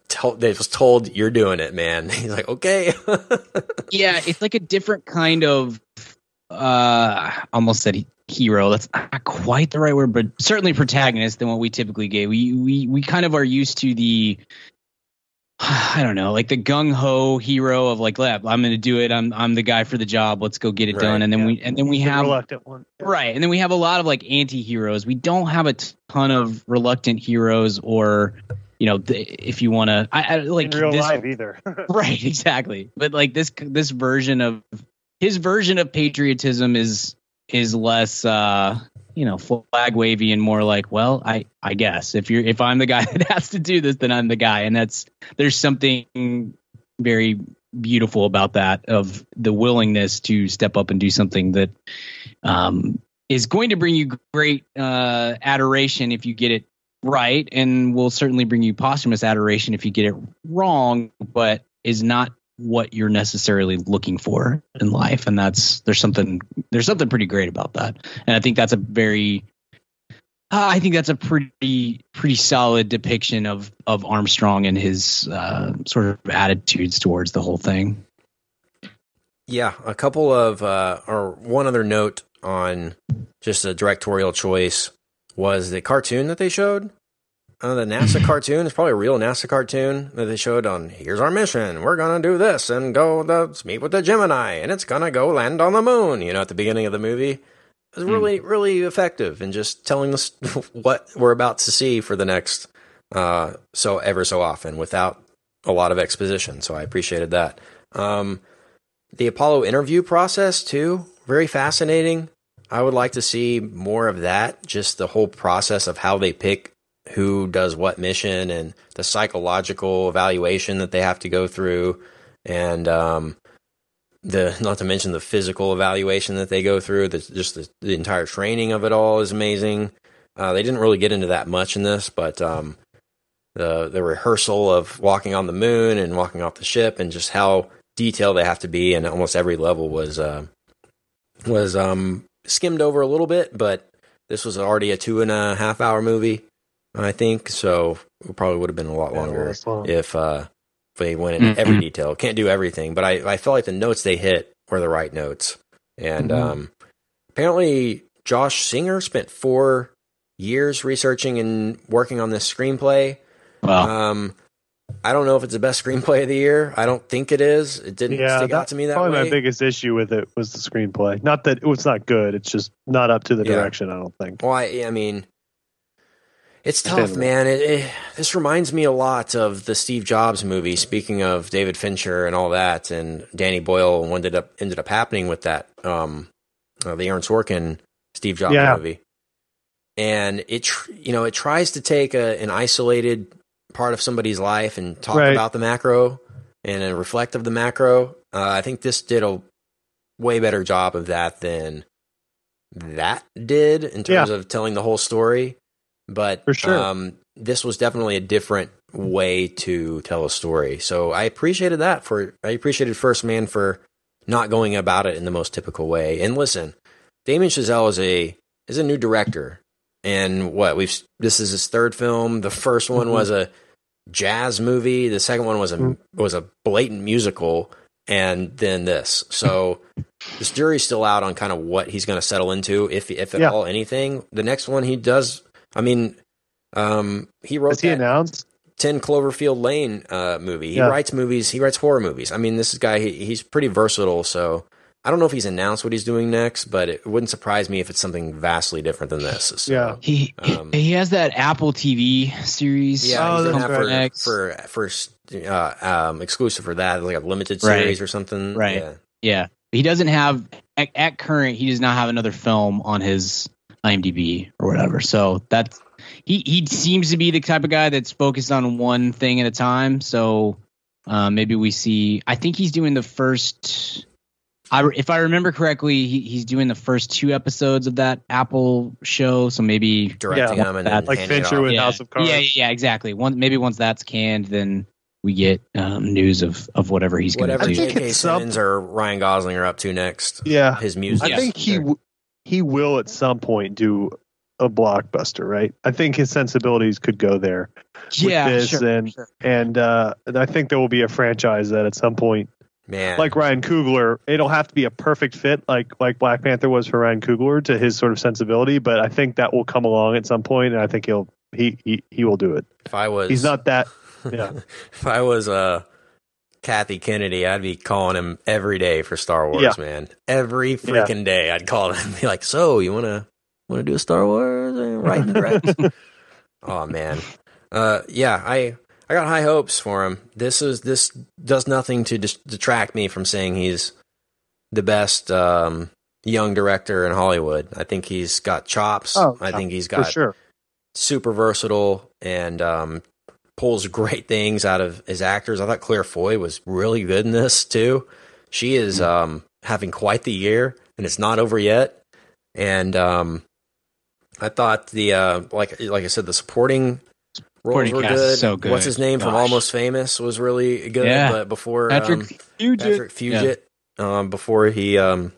told that was told you're doing it, man. He's like, okay, yeah, it's like a different kind of uh almost said hero. That's not quite the right word, but certainly protagonist than what we typically get. We we we kind of are used to the I don't know, like the gung ho hero of like, "Lab, I'm going to do it. I'm I'm the guy for the job. Let's go get it Right, done." And then yeah. we and then we The have reluctant one. Right. And then we have a lot of like anti heroes. We don't have a ton of reluctant heroes or, you know, if you want to, I, I like In real this. life either. Right. Exactly. But like this, this version of his version of patriotism is, is less, uh, you know, flag wavy and more like, well, I, I guess if you're, if I'm the guy that has to do this, then I'm the guy. And that's, there's something very beautiful about that of the willingness to step up and do something that um, is going to bring you great uh, adoration if you get it right, and will certainly bring you posthumous adoration if you get it wrong, but is not what you're necessarily looking for in life. And that's there's something there's something pretty great about that, and I think that's a very uh, I think that's a pretty pretty solid depiction of of Armstrong and his uh, sort of attitudes towards the whole thing. Yeah, a couple of uh, or one other note on just a directorial choice was the cartoon that they showed. Uh, the NASA cartoon is probably a real NASA cartoon that they showed on. Here's our mission. We're gonna do this and go the meet with the Gemini, and it's gonna go land on the moon. You know, at the beginning of the movie, it was really really effective in just telling us what we're about to see for the next uh, so ever so often without a lot of exposition. So I appreciated that. Um, the Apollo interview process too, very fascinating. I would like to see more of that. Just the whole process of how they pick who does what mission and the psychological evaluation that they have to go through, and um, the not to mention the physical evaluation that they go through. The, just the, the entire training of it all is amazing. Uh, they didn't really get into that much in this, but um, the the rehearsal of walking on the moon and walking off the ship and just how detailed they have to be and almost every level was uh, was um, skimmed over a little bit but this was already a two and a half hour movie i think so it probably would have been a lot Yeah, longer that's if uh they went into every Mhm. detail can't do everything but i i felt like the notes they hit were the right notes and Mhm. um apparently josh singer spent four years researching and working on this screenplay Well, um, I don't know if it's the best screenplay of the year. I don't think it is. It didn't Yeah, stick that- out to me that Probably way. my biggest issue with it was the screenplay. Not that it was not good. It's just not up to the Yeah. direction. I don't think. well, I, I mean, it's tough, Understandable. man. It, it, this reminds me a lot of the Steve Jobs movie. Speaking of David Fincher and all that, and Danny Boyle, what ended up ended up happening with that, um, uh, the Aaron Sorkin Steve Jobs Yeah. movie, and it tr- you know it tries to take a, an isolated part of somebody's life and talk Right. about the macro and reflect of the macro. Uh, I think this did a way better job of that than that did in terms of telling the whole story. But For sure. um, this was definitely a different way to tell a story. So I appreciated that for I appreciated First Man for not going about it in the most typical way. And listen, Damien Chazelle is a is a new director, and what we've this is his third film. The first one Mhm. was a jazz movie. The second one was a Mhm. was a blatant musical, and then this. So this jury's still out on kind of what he's going to settle into, if if at Yeah. all anything. The next one he does. I mean, um, he wrote Has he announced? 10 Cloverfield Lane uh, movie. He Yeah. writes movies. He writes horror movies. I mean, this guy, he, he's pretty versatile. So I don't know if he's announced what he's doing next, but it wouldn't surprise me if it's something vastly different than this. So, Yeah. He Um, he has that Apple TV series. Yeah, Oh, he's that's for, right. for for uh, um, exclusive for that, like a limited Right. series or something. Right. Yeah. Yeah, he doesn't have at, at current. He does not have another film on his IMDb or whatever. So that's he. He seems to be the type of guy that's focused on one thing at a time. So uh, maybe we see. I think he's doing the first. I, if I remember correctly, he, he's doing the first two episodes of that Apple show. So maybe Directing Yeah. them and That- then Like Fincher with yeah, House of Cards. Yeah, yeah, yeah, exactly. Once maybe once that's canned, then we get um, news of of whatever he's going to whatever do. I think J.K. it's some- Simmons or Ryan Gosling are up to next. Yeah. His music. I think he w- he will at some point do a blockbuster, right? I think his sensibilities could go there with yeah, this, sure, and sure. and uh, I think there will be a franchise that at some point, man. like Ryan Coogler, it'll have to be a perfect fit, like like Black Panther was for Ryan Coogler to his sort of sensibility. But I think that will come along at some point, and I think he'll he he, he will do it. if I was, He's not that. Yeah, if I was uh, Kathy Kennedy, I'd be calling him every day for Star Wars, Yeah. man. Every freaking day, I'd call him and be like, "So, you wanna wanna do a Star Wars right and direct?" oh man, uh, yeah, I I got high hopes for him. This is this does nothing to dis- detract me from saying he's the best um, young director in Hollywood. I think he's got chops. Oh, I think he's got sure. super versatile and um, pulls great things out of his actors. I thought Claire Foy was really good in this too. She is um, having quite the year, and it's not over yet. And um, I thought the uh, like like I said, the supporting roles Supporting were good. so good. What's his name from Almost Famous was really good. Yeah. But before Patrick um, Fugit. Patrick Fugit, um, before he um,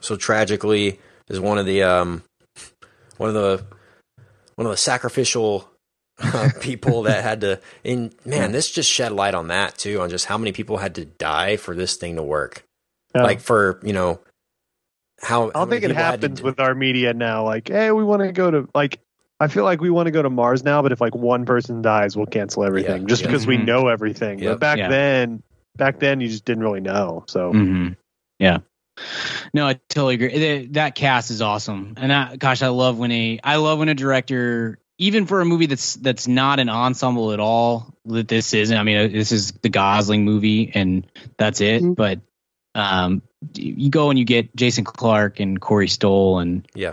so tragically is one of the um, one of the one of the sacrificial uh, people that had to. And man, this just shed light on that too, on just how many people had to die for this thing to work. Yeah. Like for you know how I don't think it happens with. with our media now. Like, hey, we want to go to like. I feel like we want to go to Mars now, but if like one person dies, we'll cancel everything Yeah, just yeah. because we Mhm. know everything. Yep. But back Yeah. then, back then you just didn't really know. So hmm Yeah. No, I totally agree. Th- That cast is awesome, and I, gosh, I love when a I love when a director, even for a movie that's that's not an ensemble at all, that this isn't. I mean, uh, this is the Gosling movie, and that's it. Mhm. But um, you go and you get Jason Clarke and Corey Stoll and Yeah.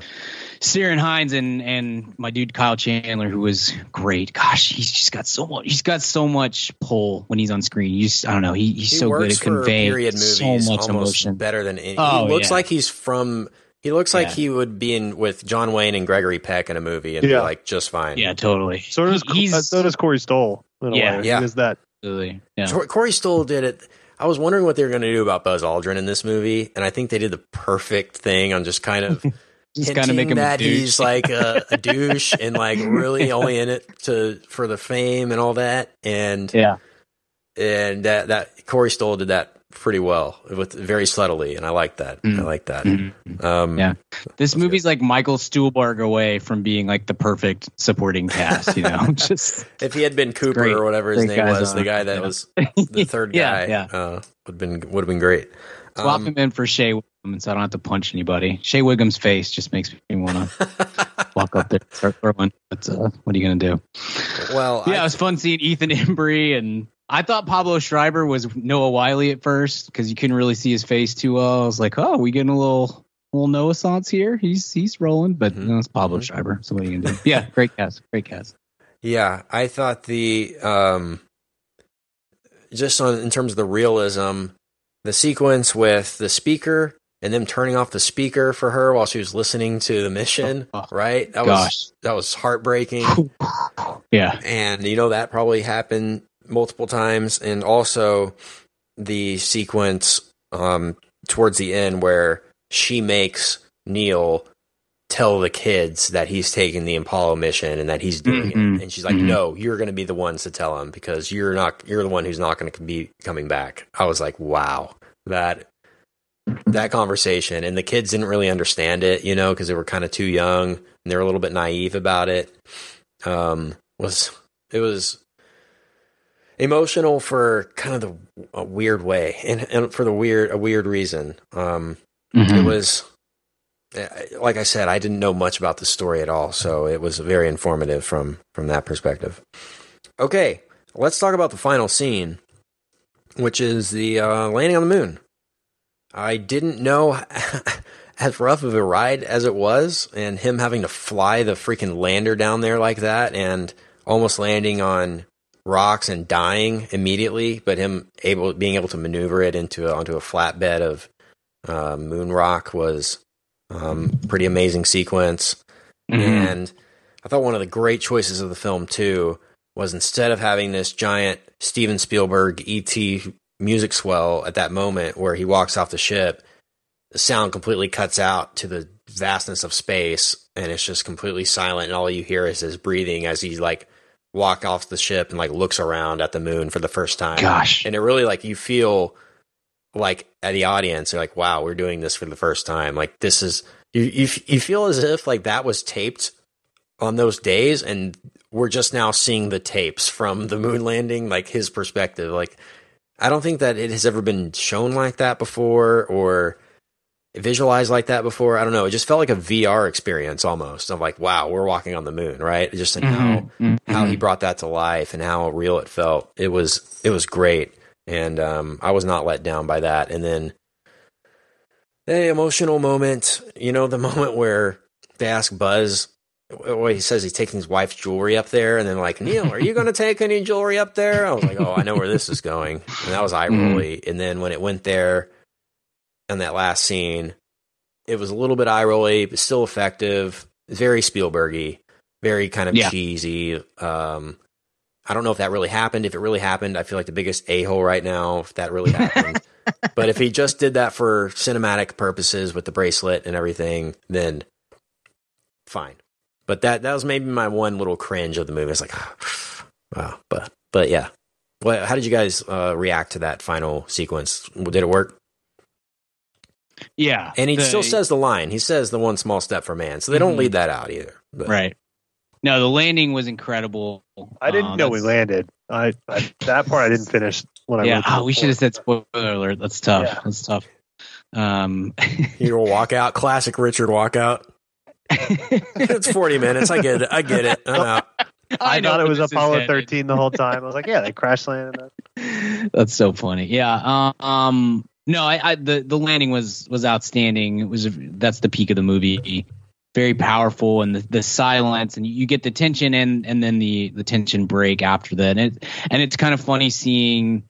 Ciarán Hinds and and my dude Kyle Chandler, who was great. Gosh, he's just got so much. He's got so much pull when he's on screen. You just, I don't know. He, he's He so good at conveying period so much emotion. better than any. Oh, he looks yeah. like he's from. He looks like Yeah. he would be in with John Wayne and Gregory Peck in a movie and be Yeah. like just fine. Yeah, totally. so does he's uh, so does Corey Stoll. In a Yeah. way. Yeah. He is that. absolutely. Yeah. Cor- Corey Stoll did it. I was wondering what they were going to do about Buzz Aldrin in this movie, and I think they did the perfect thing on just kind of Just kind of make him a that douche. he's like a, a douche and like really only in it to for the fame and all that, and Yeah. and that that Corey Stoll did that pretty well with very subtly, and I like that. I Mm. like that. Mhm. Um, Yeah. This movie's like Michael Stuhlbarg away from being like the perfect supporting cast, you know? Just If he had been Cooper great. or whatever his name was, on the guy that yeah. was the third Yeah, guy, yeah. uh, would have been would have been great. swap Um, him in for Shea Whigham so I don't have to punch anybody. Shea Whigham's face just makes me want to walk up there and start throwing. But uh, what are you going to do? well, Yeah, it was fun seeing Ethan Embry and I thought Pablo Schreiber was Noah Wyle at first because you couldn't really see his face too well. I was like, oh, we getting a little little Noah Sans here. He's he's rolling, but Mhm. no, it's Pablo Mhm. Schreiber. So what are you gonna do? Yeah, great cast, great cast. yeah, I thought the um, just on in terms of the realism, the sequence with the speaker and them turning off the speaker for her while she was listening to the mission, Oh, right? That gosh. was that was heartbreaking. Yeah, and you know that probably happened multiple times and also the sequence um towards the end where she makes neil tell the kids that he's taking the apollo mission and that he's doing Mhm. it and she's like Mhm. no you're going to be the ones to tell him because you're not you're the one who's not going to be coming back i was like wow that that conversation and the kids didn't really understand it you know because they were kind of too young and they were a little bit naive about it um was it was emotional for kind of the a weird way, and, and for the weird a weird reason. Um, Mm-hmm. It was, uh, like I said, I didn't know much about the story at all, so it was very informative from from that perspective. Okay, let's talk about the final scene, which is the uh, landing on the moon. I didn't know as rough of a ride as it was, and him having to fly the freaking lander down there like that, and almost landing on rocks and dying immediately, but him able being able to maneuver it into a, onto a flatbed of uh, moon rock was um, pretty amazing sequence. Mhm. And I thought one of the great choices of the film too was instead of having this giant Steven Spielberg ET music swell at that moment where he walks off the ship, the sound completely cuts out to the vastness of space and it's just completely silent and all you hear is his breathing as he like walk off the ship and like looks around at the moon for the first time. Gosh. And it really like you feel like at the audience, you're like, wow, we're doing this for the first time. Like this is you you you feel as if like that was taped on those days and we're just now seeing the tapes from the moon landing, like his perspective. Like I don't think that it has ever been shown like that before or visualized like that before. I don't know. It just felt like a VR experience almost of like, wow, we're walking on the moon, right? Just in how Mhm. how he brought that to life and how real it felt. It was it was great, and um, I was not let down by that. And then the emotional moment, you know, the moment where they ask Buzz. Well, he says he's taking his wife's jewelry up there, and then like Neil, are you going to take any jewelry up there? I was like, oh, I know where this is going, and that was eye rolly. And then when it went there, in that last scene, it was a little bit eye rolly, but still effective. Very Spielbergy, very kind of Yeah. cheesy. Um, I don't know if that really happened. If it really happened, I feel like the biggest a hole right now. If that really happened, but if he just did that for cinematic purposes with the bracelet and everything, then fine. But that that was maybe my one little cringe of the movie. It's like, wow, but but yeah. What? How did you guys uh, react to that final sequence? Did it work? Yeah. And he the- still says the line. He says the one small step for man. So they don't Mhm. leave that out either. But, right. No, the landing was incredible. I didn't Uh, know we landed. I, I that part I didn't finish when I Yeah. Oh, we should have said spoiler alert. That's tough. Yeah. That's tough. Um, Your walkout, classic Richard walkout. It's 40 minutes. I get it. I get it. I'm out. I, know thought it was Apollo 13 the whole time. I was like, yeah, they crash landed. That's so funny. Yeah. Um. No, I, I the the landing was was outstanding. It was that's the peak of the movie. Very powerful, and the, the silence, and you get the tension, and and then the the tension break after that. And it, and it's kind of funny seeing.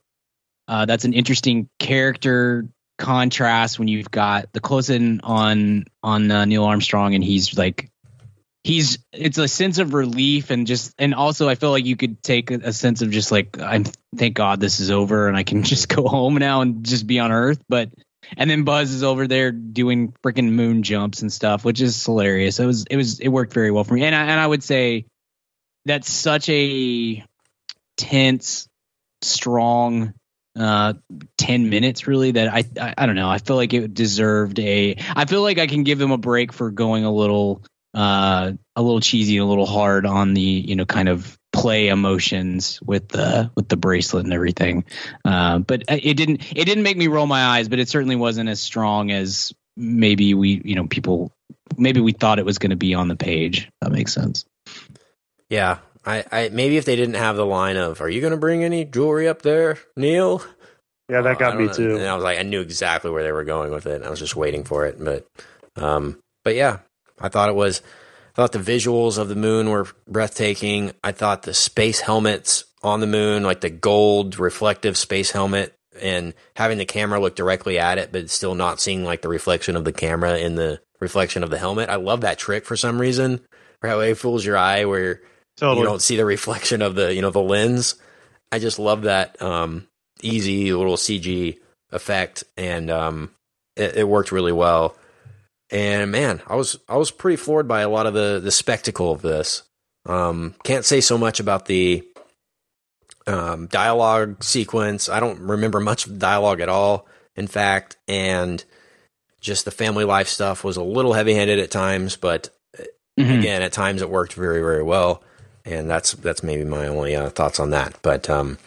Uh, that's an interesting character contrast when you've got the close in on on uh, Neil Armstrong, and he's like he's it's a sense of relief and just and also I feel like you could take a, a sense of just like I'm thank God this is over and I can just go home now and just be on Earth. But and then Buzz is over there doing freaking moon jumps and stuff, which is hilarious. It was it was it worked very well for me. And I and I would say that's such a tense, strong uh 10 minutes really that I, I i don't know. I feel like it deserved a i feel like i can give them a break for going a little uh a little cheesy a little hard on the you know kind of play emotions with the with the bracelet and everything. Uh, but it didn't it didn't make me roll my eyes but it certainly wasn't as strong as maybe we you know people maybe we thought it was going to be on the page that makes sense. Yeah. I, I maybe if they didn't have the line of "Are you going to bring any jewelry up there, Neil?" Yeah, that Uh, got me know. too. And I was like, I knew exactly where they were going with it. I was just waiting for it. But, um, but yeah, I thought it was. I thought the visuals of the moon were breathtaking. I thought the space helmets on the moon, like the gold reflective space helmet, and having the camera look directly at it, but still not seeing like the reflection of the camera in the reflection of the helmet. I love that trick for some reason. Or how it fools your eye where Totally. you don't see the reflection of the you know the lens. I just love that um, easy little CG effect, and um, it, it worked really well. And man, I was I was pretty floored by a lot of the the spectacle of this. Um, can't say so much about the um, dialogue sequence. I don't remember much dialogue at all. In fact, and just the family life stuff was a little heavy handed at times, but Mhm. again, at times it worked very, very well, and that's that's maybe my only uh, thoughts on that. But um,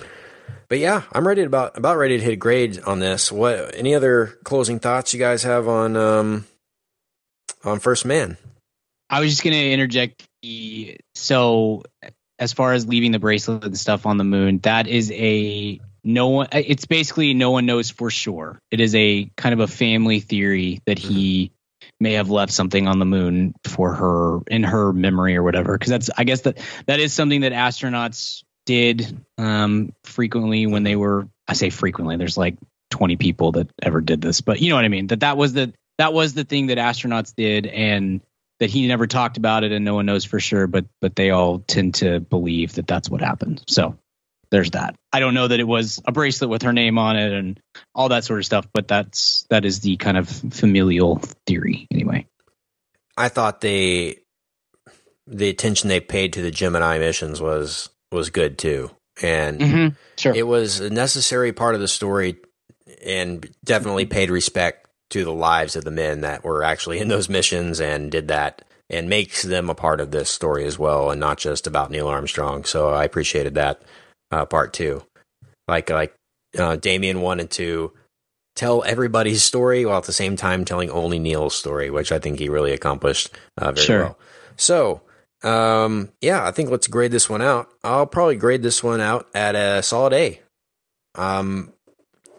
but yeah, I'm ready to about about ready to hit a grade on this. What any other closing thoughts you guys have on um on First Man? I was just going to interject. The, so, as far as leaving the bracelet and stuff on the moon, that is a no one. It's basically no one knows for sure. It is a kind of a family theory that he may have left something on the moon for her in her memory or whatever. Because that's, I guess that that is something that astronauts did um, frequently when they were. I say frequently. There's like 20 people that ever did this, but you know what I mean. That that was the that was the thing that astronauts did, and that he never talked about it, and no one knows for sure. But but they all tend to believe that that's what happened. So there's that. I don't know that it was a bracelet with her name on it and all that sort of stuff, but that's that is the kind of familial theory anyway. I thought they the attention they paid to the Gemini missions was was good too. And Mm-hmm. Sure. it was a necessary part of the story and definitely paid respect to the lives of the men that were actually in those missions and did that and makes them a part of this story as well and not just about Neil Armstrong. So I appreciated that uh, part two, Like like uh, Damien wanted to tell everybody's story while at the same time telling only Neil's story, which I think he really accomplished uh, very Sure. well. So um, yeah, I think let's grade this one out. I'll probably grade this one out at a solid A. Um,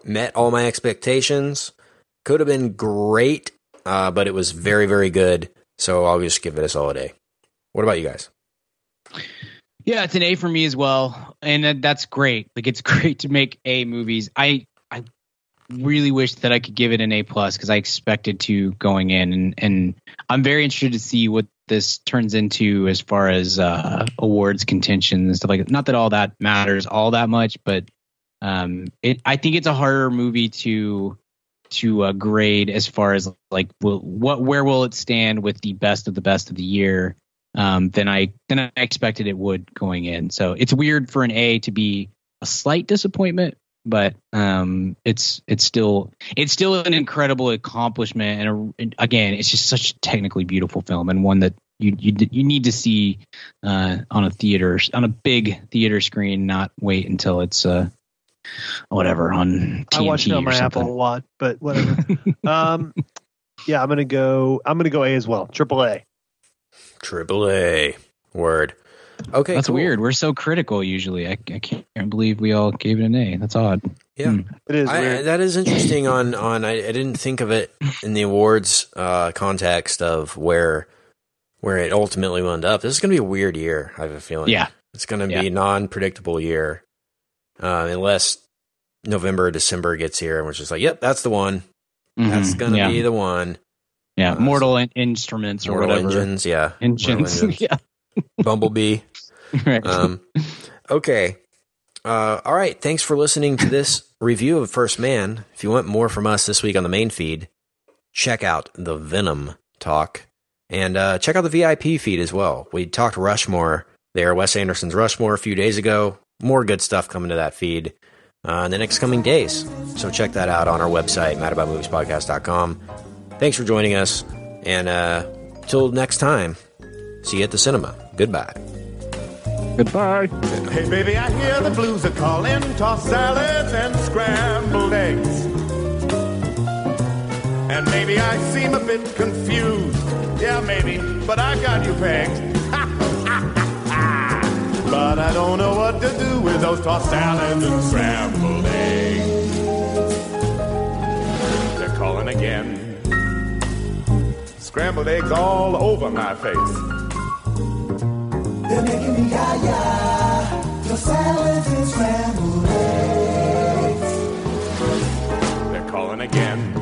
met all my expectations. Could have been great, uh, but it was very, very good. So I'll just give it a solid A. What about you guys? Yeah, it's an A for me as well, and that's great. Like it's great to make A movies. I I really wish that I could give it an A plus because I expected to going in, and and I'm very interested to see what this turns into as far as uh, awards contention and stuff like that. Not that all that matters all that much, but um, it I think it's a harder movie to to uh, grade as far as like will, what where will it stand with the best of the best of the year um, than I than I expected it would going in. So it's weird for an A to be a slight disappointment, but um, it's it's still it's still an incredible accomplishment. And, a, and again, it's just such a technically beautiful film and one that you you you need to see uh, on a theater on a big theater screen, not wait until it's uh, whatever on TNT I watch it on my something. Apple a lot, but whatever. um, yeah, I'm gonna go. I'm gonna go A as well. Triple A. Triple A. Word. Okay, That's cool. weird. We're so critical usually. I, I can't believe we all gave it an A. That's odd. Yeah. Hmm. It is I, weird. that is interesting. On on I, I didn't think of it in the awards uh, context of where where it ultimately wound up. This is going to be a weird year. I have a feeling. Yeah. it's going to Yeah. be a non predictable year, uh, unless November or December gets here and we're just like, yep, that's the one. That's Mhm. going to yeah. be the one. Yeah. Mortal in- Instruments or Mortal whatever. Engines, yeah, Engines. Engines. yeah. Bumblebee. right. Um, okay. Uh, all right. Thanks for listening to this review of First Man. If you want more from us this week on the main feed, check out the Venom talk and uh, check out the VIP feed as well. We talked Rushmore there, Wes Anderson's Rushmore a few days ago. More good stuff coming to that feed uh, in the next coming days. So check that out on our website, madaboutmoviespodcast.com. Thanks for joining us. And uh, till next time, see you at the cinema. Goodbye. Goodbye. Hey, baby, I hear the blues are calling. Tossed salads and scrambled eggs. And maybe I seem a bit confused. Yeah, maybe, but I got you pegged. but I don't know what to do with those tossed salads and scrambled eggs. Scrambled eggs all over my face. They're making me yah-yah. Your salads and scrambled eggs. They're calling again.